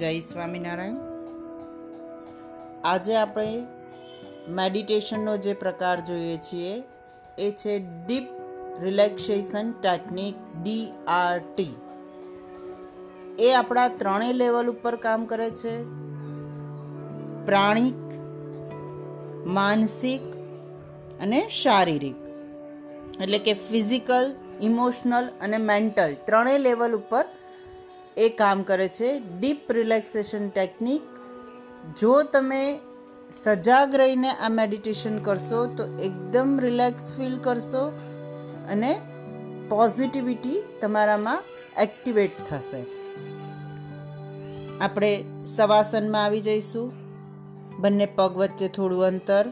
જય સ્વામિનારાયણ. આજે આપણે મેડિટેશનનો જે પ્રકાર જોઈએ છીએ, એ છે ડીપ રિલેક્સેશન ટેકનિક, ડીઆરટી. એ આપણા ત્રણેય લેવલ ઉપર કામ કરે છે. પ્રાણિક, માનસિક અને શારીરિક. એટલે કે ફિઝિકલ, ઇમોશનલ અને મેન્ટલ. ત્રણેય લેવલ ઉપર એ કામ કરે છે. ડીપ રિલેક્સેશન ટેકનિક જો તમે સજાગ રહીને આ મેડિટેશન કરશો, તો એકદમ રિલેક્સ ફીલ કરશો અને પોઝિટિવિટી તમારામાં એક્ટિવેટ થશે. આપણે સવાસનમાં આવી જઈશું. બંને પગ વચ્ચે થોડું અંતર.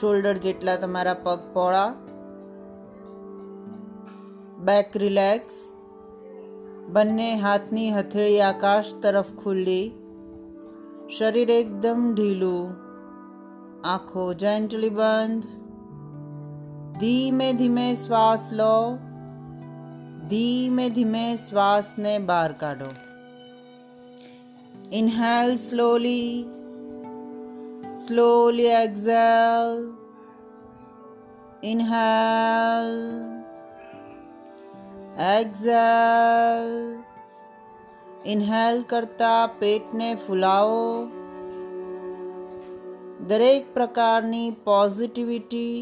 શોલ્ડર જેટલા તમારા પગ પહોળા. બેક રિલેક્સ બંને હાથની હથેળી આકાશ તરફ ખુલ્લી, શરીર એકદમ ઢીલું, આંખો જેન્ટલી બંધ. ધીમે ધીમે શ્વાસ લો, ધીમે ધીમે શ્વાસને બહાર કાઢો. Inhale slowly slowly exhale inhale. Exhale. Inhale કરતા પેટને ફૂલાવો દરેક પ્રકારની પોઝિટિવિટી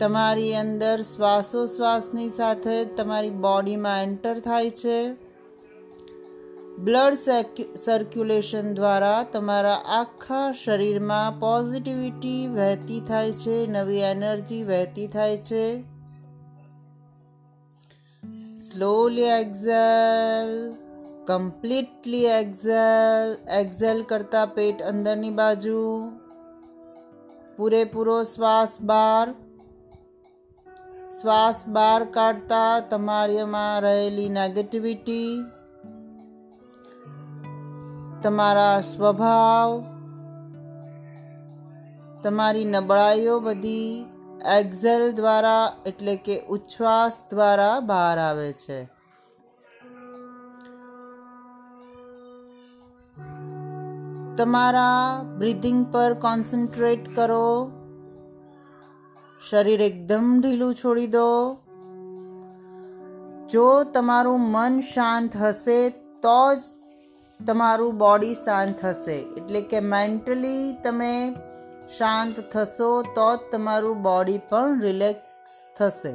તમારી અંદર શ્વાસોશ્વાસની સાથે તમારી બોડીમાં એન્ટર થાય છે બ્લડ સર્ક્યુલેશન દ્વારા તમારા આખા શરીરમાં પોઝિટિવિટી વહેતી થાય છે નવી એનર્જી વહેતી થાય છે slowly exhale completely exhale exhale કરતા પેટ અંદરની બાજુ પૂરેપૂરો શ્વાસ બહાર શ્વાસ બહાર કાઢતા તમારીમાં રહેલી નેગેટિવિટી તમારા સ્વભાવ તમારી નબળાઈઓ બધી એક્ઝેલ દ્વારા, એટલે કે ઉચ્છ્વાસ દ્વારા બહાર આવે છે. તમારા બ્રીધિંગ પર કોન્સન્ટ્રેટ કરો. શરીર એકદમ ઢીલું છોડી દો. જો તમારું મન શાંત હશે, તો જ તમારું બોડી શાંત હશે. એટલે કે મેન્ટલી તમે શાંત થશો તો જ તમારું બોડી પણ રિલેક્સ થશે.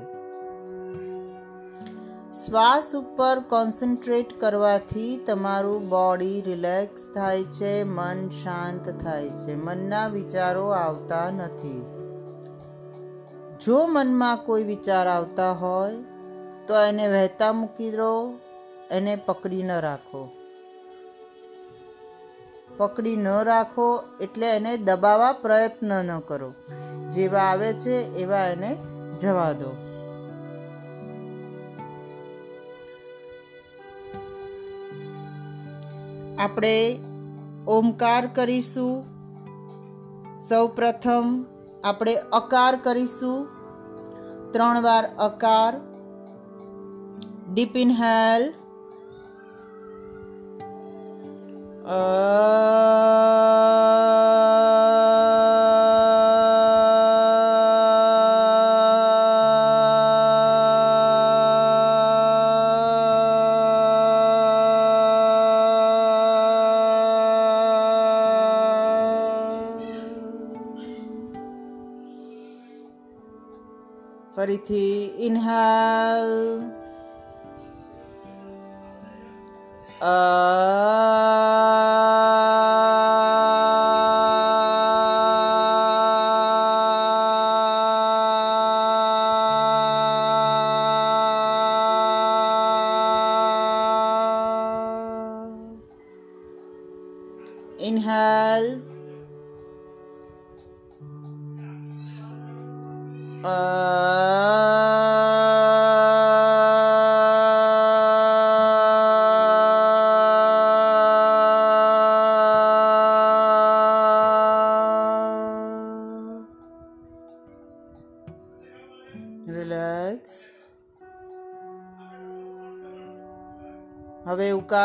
શ્વાસ ઉપર કોન્સન્ટ્રેટ કરવાથી તમારું બોડી રિલેક્સ થાય છે, મન શાંત થાય છે. મનના વિચારો આવતા નથી. જો મનમાં કોઈ વિચાર આવતા હોય, તો એને વહેતા મૂકી દો, એને પકડી ન રાખો. પકડી ન રાખો એટલે એને દબાવવા પ્રયત્ન ન કરો. જેવા આવે છે એવા એને જવા દો. આપણે ઓમકાર કરીશું. સૌ પ્રથમ આપણે અકાર કરીશું. ત્રણ વાર અકાર. Deep inhale. ફરીથી ઇનહેલ Inhale.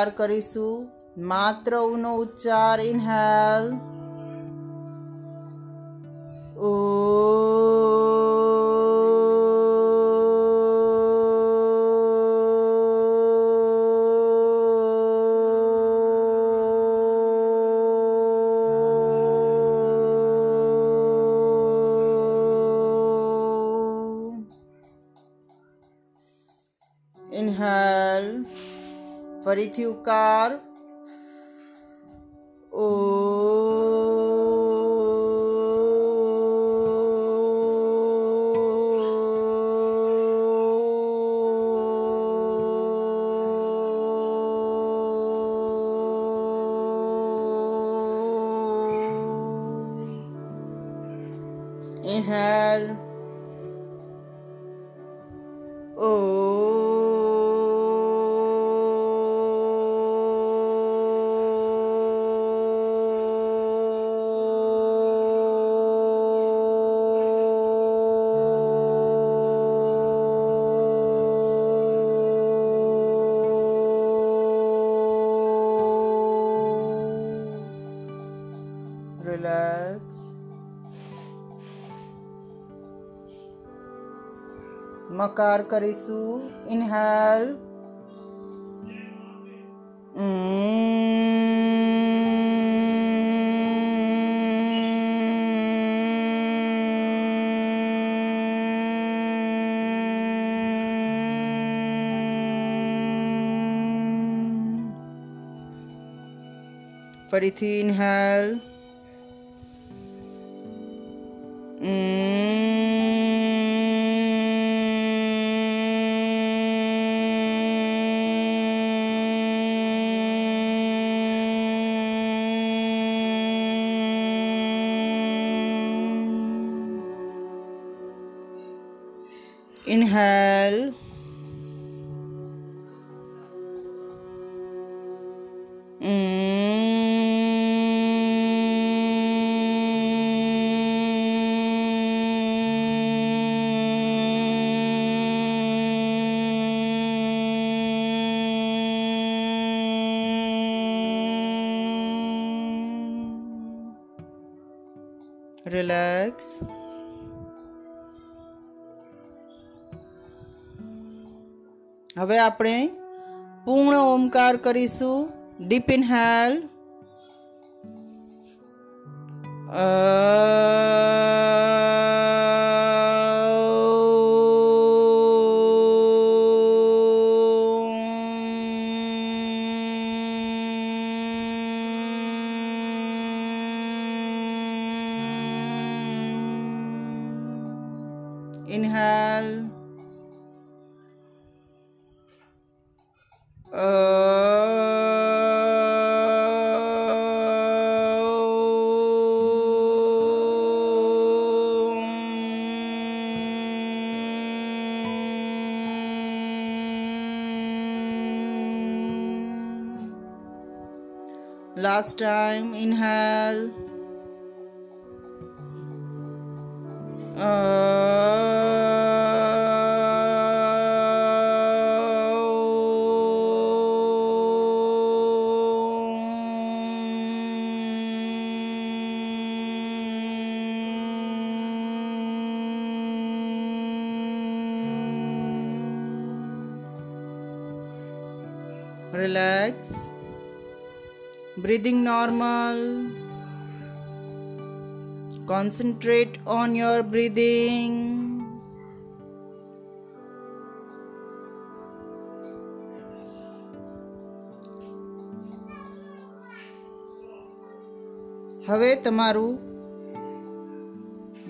ઉકાર કરીશું. માત્ર ઉનો ઉચ્ચાર ઇનહેલ. ફરીથી ઉકાર ઓ મકાર કરીશું ઇનહેલ ફરીથી ઇનહેલ Inhale. Relax. હવે આપણે પૂર્ણ ઓમકાર કરીશું deep inhale Inhale. Last time, inhale. Relax. normal. Concentrate on your breathing. હવે તમારું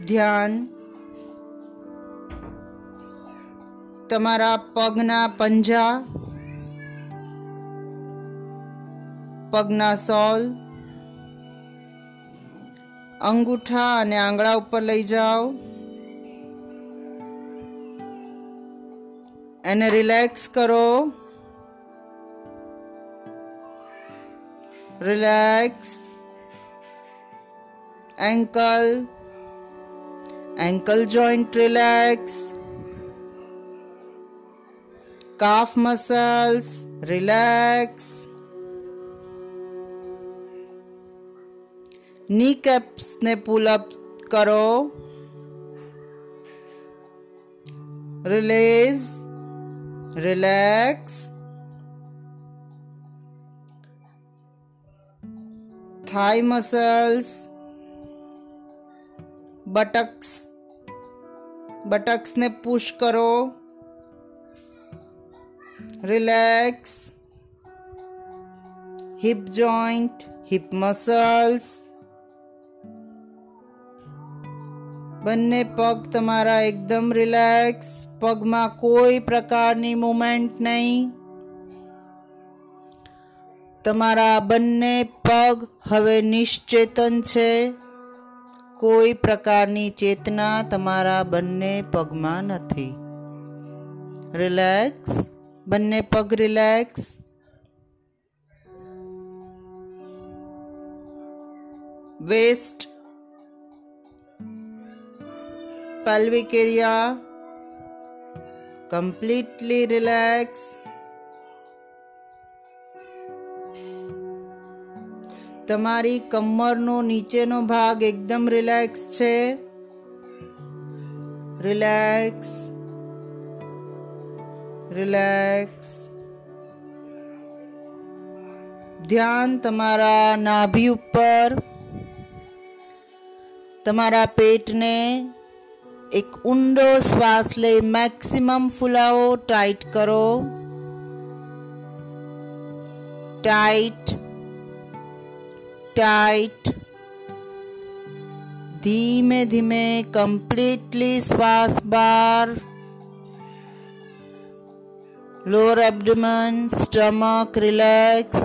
ધ્યાન તમારા પગના પંજા પગના સોલ, અંગૂઠા અને આંગળા ઉપર લઈ જાઓ. એને રિલેક્સ કરો. Relax ankle ankle joint relax calf muscles રિલેક્સની કેપ્સને પુલ અપ કરો release relax thigh muscles buttocks બટક્સને push કરો relax hip joint hip muscles બંને પગ તમારા એકદમ રિલેક્સ. પગમાં કોઈ પ્રકારની મુમેન્ટ નહીં. તમારા બંને પગ હવે નિશ્ચેતન છે. કોઈ પ્રકારની ચેતના તમારા બંને પગમાં નથી. રિલેક્સ. બંને પગ relax. Waist pelvic area completely relax. તમારી કમરનો નીચેનો ભાગ એકદમ રિલેક્સ છે. રિલેક્સ રિલેક્સ ધ્યાન તમારા નાભી ઉપર, તમારા પેટને એક ઊંડો શ્વાસ લઈ મેક્સિમમ ફૂલાવો ટાઈટ કરો ટાઈટ ટાઈટ ધીમે ધીમે કમ્પ્લીટલી શ્વાસ બાર lower abdomen stomach relax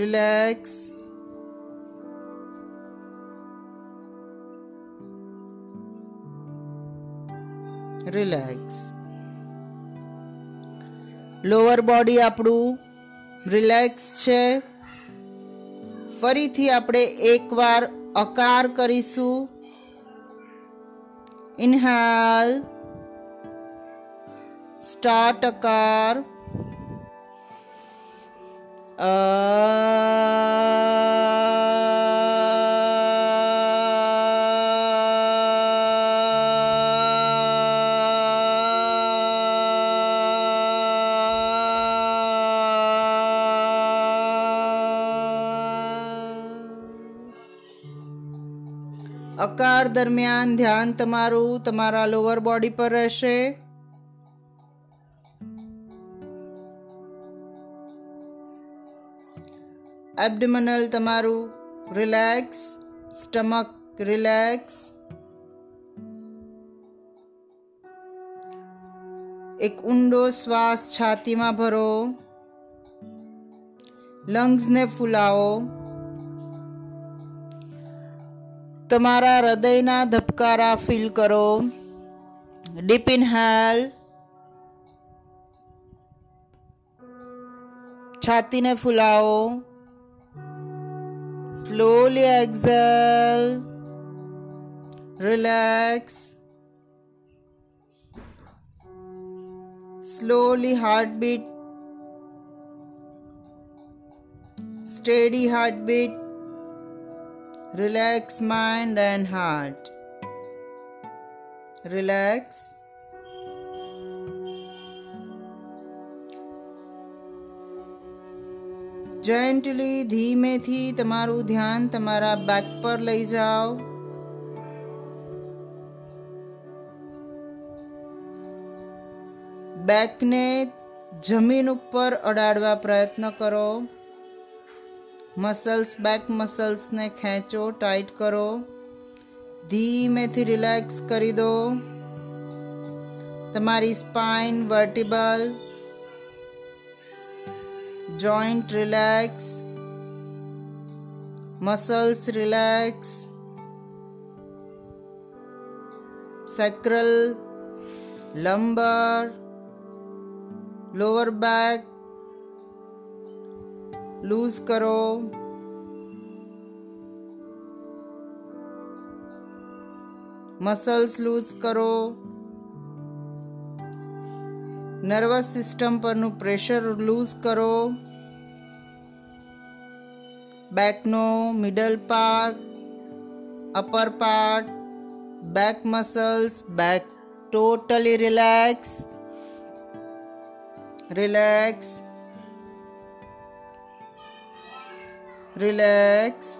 relax. Relax lower body આપણું રિલેક્સ છે. ફરીથી આપણે એકવાર અકાર કરીશું. ઇનહાલ સ્ટાર્ટ અકાર. અકાર દરમિયાન ધ્યાન તમારું તમારા લોઅર બોડી પર રહેશે એબડમનલ તમારું રિલેક્સ સ્ટમક રિલેક્સ એક ઊંડો શ્વાસ છાતીમાં ભરો લંગ્સને ફૂલાવો તમારા હૃદયના ધબકારા ફીલ કરો ડીપ ઇનહેલ છાતીને ફૂલાવો Slowly exhale. Relax. Slowly heartbeat. Steady heartbeat. Relax mind and heart. Relax. Gently ધીમેથી તમારું ધ્યાન તમારા બેક પર લઈ જાઓ. બેકને જમીન ઉપર અડાડવા પ્રયત્ન કરો. મસલ્સ બેક મસલ્સને ખેંચો ટાઈટ કરો. ધીમેથી રિલેક્સ કરી દો. તમારી spine vertebral joint relax, muscles relax, sacral, lumbar, lower back, loose karo muscles loose karo nervous system પરનું પ્રેશર લૂઝ કરો. બેકનો middle part upper part back muscles back totally relax relax relax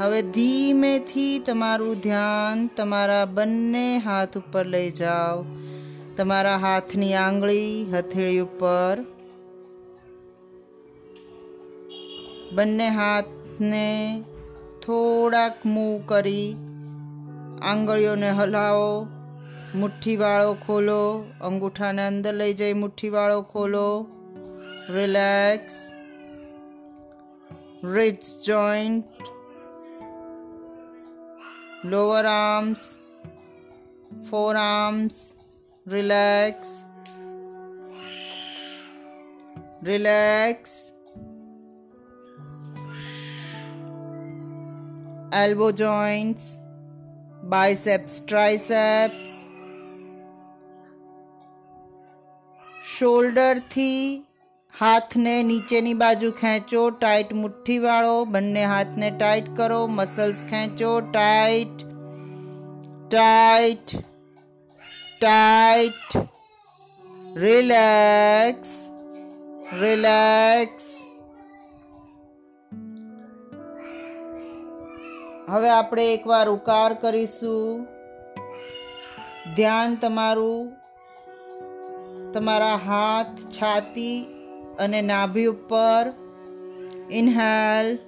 હવે ધીમેથી તમારું ધ્યાન તમારા બંને હાથ ઉપર લઈ જાઓ. તમારા હાથની આંગળી હથેળી ઉપર. બંને હાથને થોડાક મૂવ કરી આંગળીઓને હલાવો મુઠ્ઠીવાળો ખોલો અંગૂઠાને અંદર લઈ જઈ મુઠ્ઠીવાળો ખોલો. Relax. Ritz joint. Lower arms. Fore forearms, relax, relax, elbow joints, biceps, triceps, શોલ્ડરથી હાથને નીચેની બાજુ ખેંચો ટાઈટ મુઠ્ઠીવાળો બંને હાથને ટાઈટ કરો મસલ્સ ખેંચો tight tight tight relax relax હવે આપણે એકવાર ઉકાર કરીશું. ધ્યાન તમારું. તમારા હાથ છાતી અને નાભી ઉપર. ઇનહેલ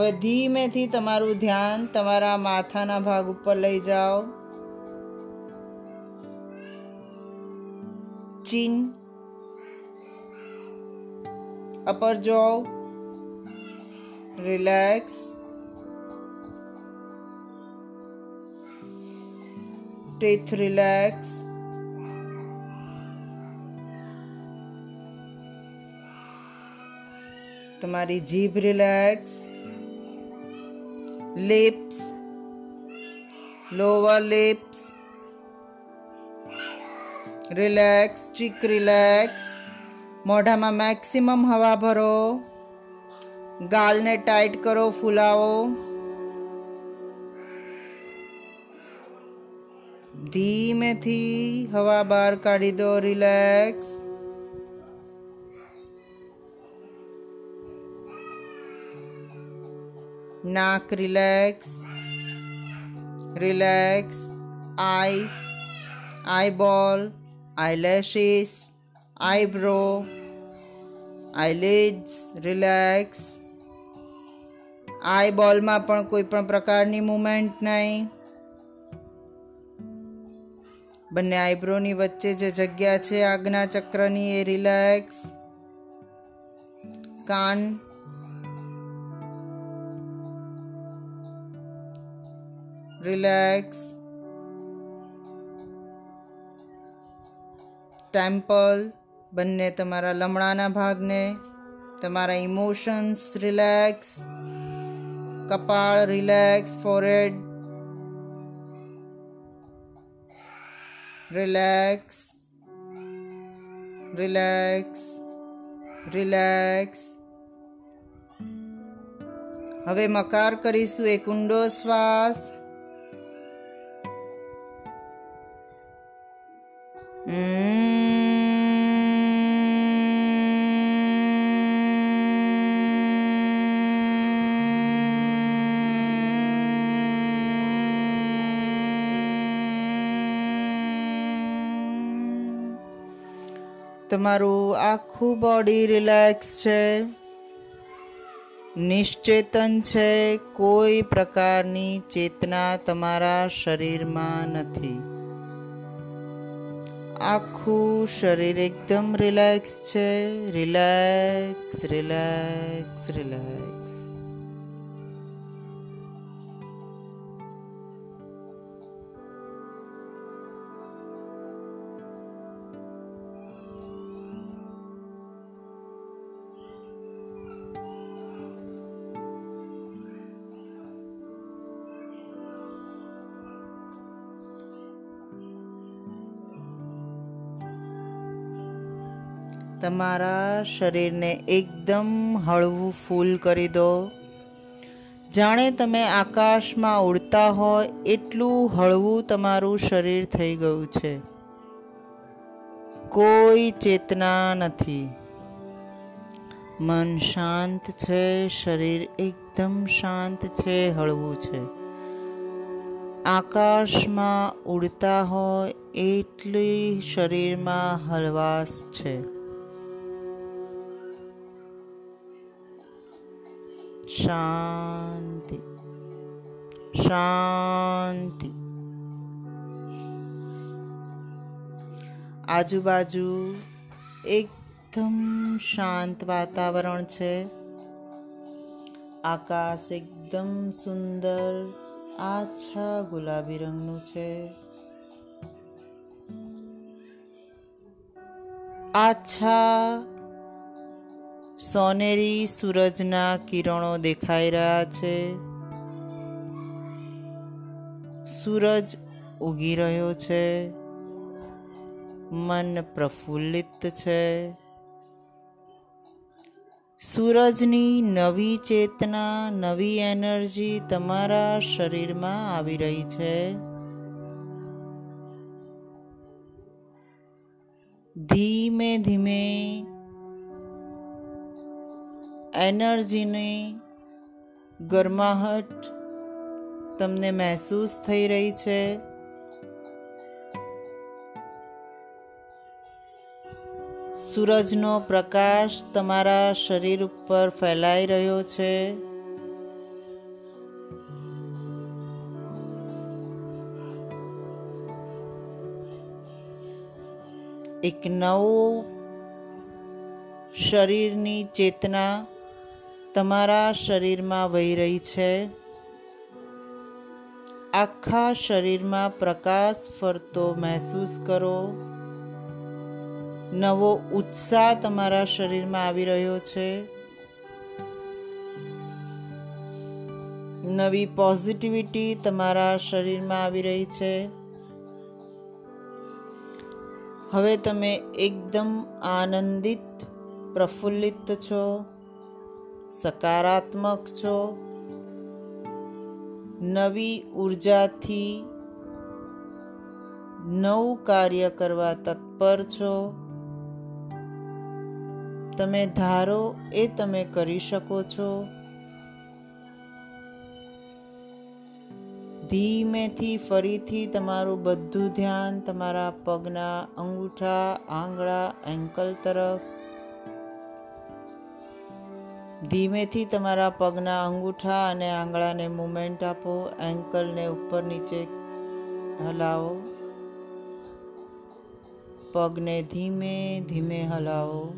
હવે ધીમેથી તમારું ધ્યાન તમારા માથાના ભાગ ઉપર લઈ જાઓ. Chin. Upper jaw relax. Teeth relax. તમારી જીભ relax. Lips, lower lips, relax cheek relax મોઢામાં મેક્સિમમ હવા ભરો ગાલને ટાઈટ કરો ફૂલાવો ધીમેથી હવા બહાર કાઢી દો રિલેક્સ નાક relax relax eye eyeball eyelashes eyebrow eyelids relax આઈબોલમાં પણ કોઈ પણ પ્રકારની મુમેન્ટ નહીં. બંને આઈબ્રોની વચ્ચે જે જગ્યા છે આજ્ઞા ચક્રની એ રિલેક્સ કાન રિલેક્સ ટેમ્પલ બંને તમારા લમણાના ભાગને, તમારા ઇમોશન્સ રિલેક્સ કપાળ relax forehead relax relax relax હવે મકાર કરીશું એક ઊંડો શ્વાસ. તમારું આખું બોડી રિલેક્સ છે. નિશ્ચેતન છે, કોઈ પ્રકારની ચેતના તમારા શરીરમાં નથી. આખું શરીર એકદમ રિલેક્સ છે. રિલેક્સ રિલેક્સ રિલેક્સ તમારા શરીરને એકદમ હળવું ફૂલ કરી દો. જાણે તમે આકાશમાં ઉડતા હોય, એટલું હળવું તમારું શરીર થઈ ગયું છે. કોઈ ચેતના નથી. મન શાંત છે, શરીર એકદમ શાંત છે, હળવું છે. આકાશમાં ઉડતા હોય, એટલી શરીરમાં હલવાશ છે. શાંતિ. શાંતિ. આજુબાજુ એકદમ શાંત વાતાવરણ છે. આકાશ એકદમ સુંદર, આછા ગુલાબી રંગનું છે. આછા સોનેરી સૂરજના કિરણો દેખાઈ રહ્યા છે. સૂરજ ઉગી રહ્યો છે. મન પ્રફુલ્લિત છે. સૂરજની નવી ચેતના, નવી એનર્જી તમારા શરીરમાં આવી રહી છે. ધીમે ધીમે એનર્જીની ગરમાહટ તમને મહેસૂસ થઈ રહી છે. સૂરજનો પ્રકાશ તમારા શરીર ઉપર ફેલાઈ રહ્યો છે. એક નવું શરીરની ચેતના તમારા શરીરમાં વહી રહી છે. આખા શરીરમાં પ્રકાશ ફરતો મહેસૂસ કરો. નવો ઉત્સાહ તમારા શરીરમાં આવી રહ્યો છે. નવી પોઝિટિવિટી તમારા શરીરમાં આવી રહી છે. હવે તમે એકદમ આનંદિત, પ્રફુલ્લિત છો. સકારાત્મક છો. નવી ઉર્જાથી નવું કાર્ય કરવા તત્પર છો. તમે ધારો એ તમે કરી શકો છો. ધીમેથી ફરીથી તમારું બધું ધ્યાન તમારા પગના અંગૂઠા, આંગળા એન્કલ તરફ ધીમેથી તમારા પગના અંગૂઠા અને આંગળાને મુમેન્ટ આપો, એન્કલને ઉપર નીચે હલાવો. પગને ધીમે ધીમે હલાવો.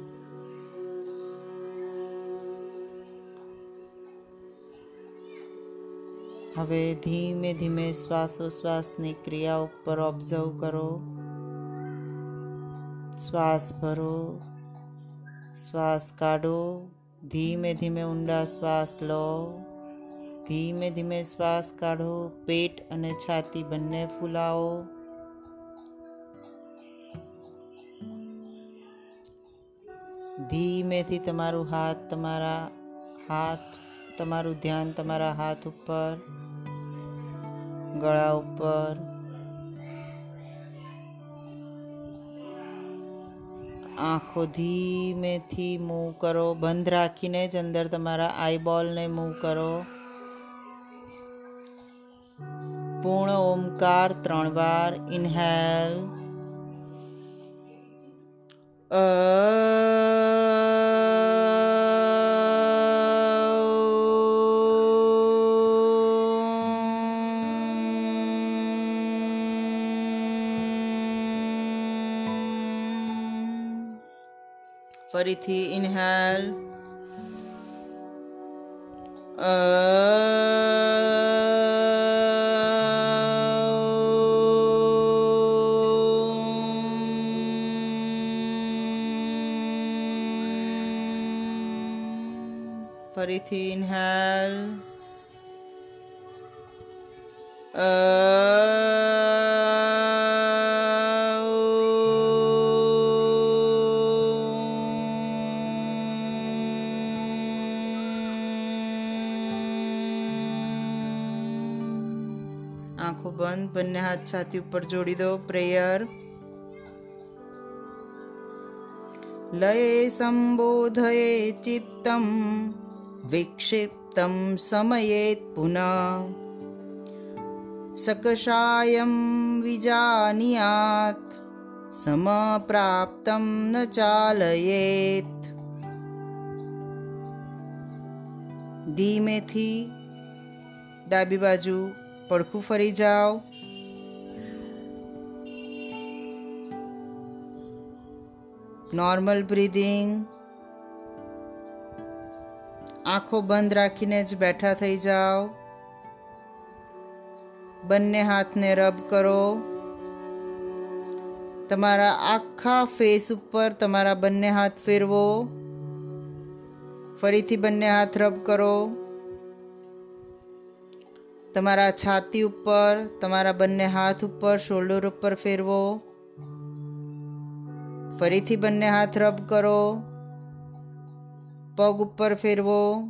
હવે ધીમે ધીમે શ્વાસોશ્વાસની ક્રિયા ઉપર ઓબ્ઝર્વ કરો. શ્વાસ ભરો. શ્વાસ કાઢો. ધીમે ધીમે ઊંડા શ્વાસ લો. ધીમે ધીમે શ્વાસ કાઢો. પેટ અને છાતી બંને ફૂલાવો. ધીમેથી તમારું હાથ તમારા હાથ, તમારું ધ્યાન તમારા હાથ ઉપર, ગળા ઉપર આંખો ધીમેથી મૂવ કરો. બંધ રાખીને જ અંદર તમારા આઈબોલને મૂવ કરો. પૂર્ણ ઓમકાર ત્રણ વાર. ઇન્હેલ અ ફરીથી ઇનહેલ ફરીથી ઇનહેલ આંખો હાથ છાતી ઉપર જોડી દો, પ્રેયર. લયે સંબોધયે ચિત્તમ, વિક્ષિપ્તમ સમયેત પુનઃ. સકશાયમ વિજાનિયાત, સમપ્રાપ્તમ ન ચાલયેત. ધીમેથી ડાબી બાજુ પડખું ફરી જાઓ. નોર્મલ બ્રીધિંગ આંખો બંધ રાખીને જ બેઠા થઈ જાઓ. બંને હાથને રબ કરો. તમારા આખા ફેસ ઉપર તમારા બંને હાથ ફેરવો. ફરીથી બંને હાથ રબ કરો. તમારા છાતી ઉપર તમારા બંને હાથ ઉપર શોલ્ડર ઉપર ફેરવો. ફરીથી બંને હાથ રબ કરો. પગ ઉપર ફેરવો.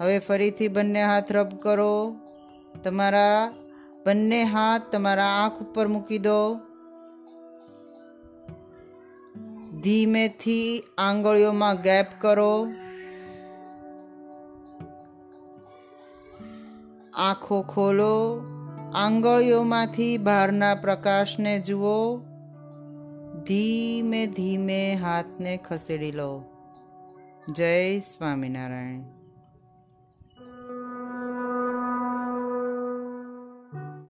હવે ફરીથી બંને હાથ રબ કરો. તમારા બંને હાથ તમારા આંખ ઉપર મૂકી દો. ધીમેથી આંગળીઓમાં ગેપ કરો. આંખો ખોલો. આંગળીઓમાંથી બહારના પ્રકાશને જુઓ. ધીમે ધીમે હાથને ખસેડી લો. જય સ્વામિનારાયણ.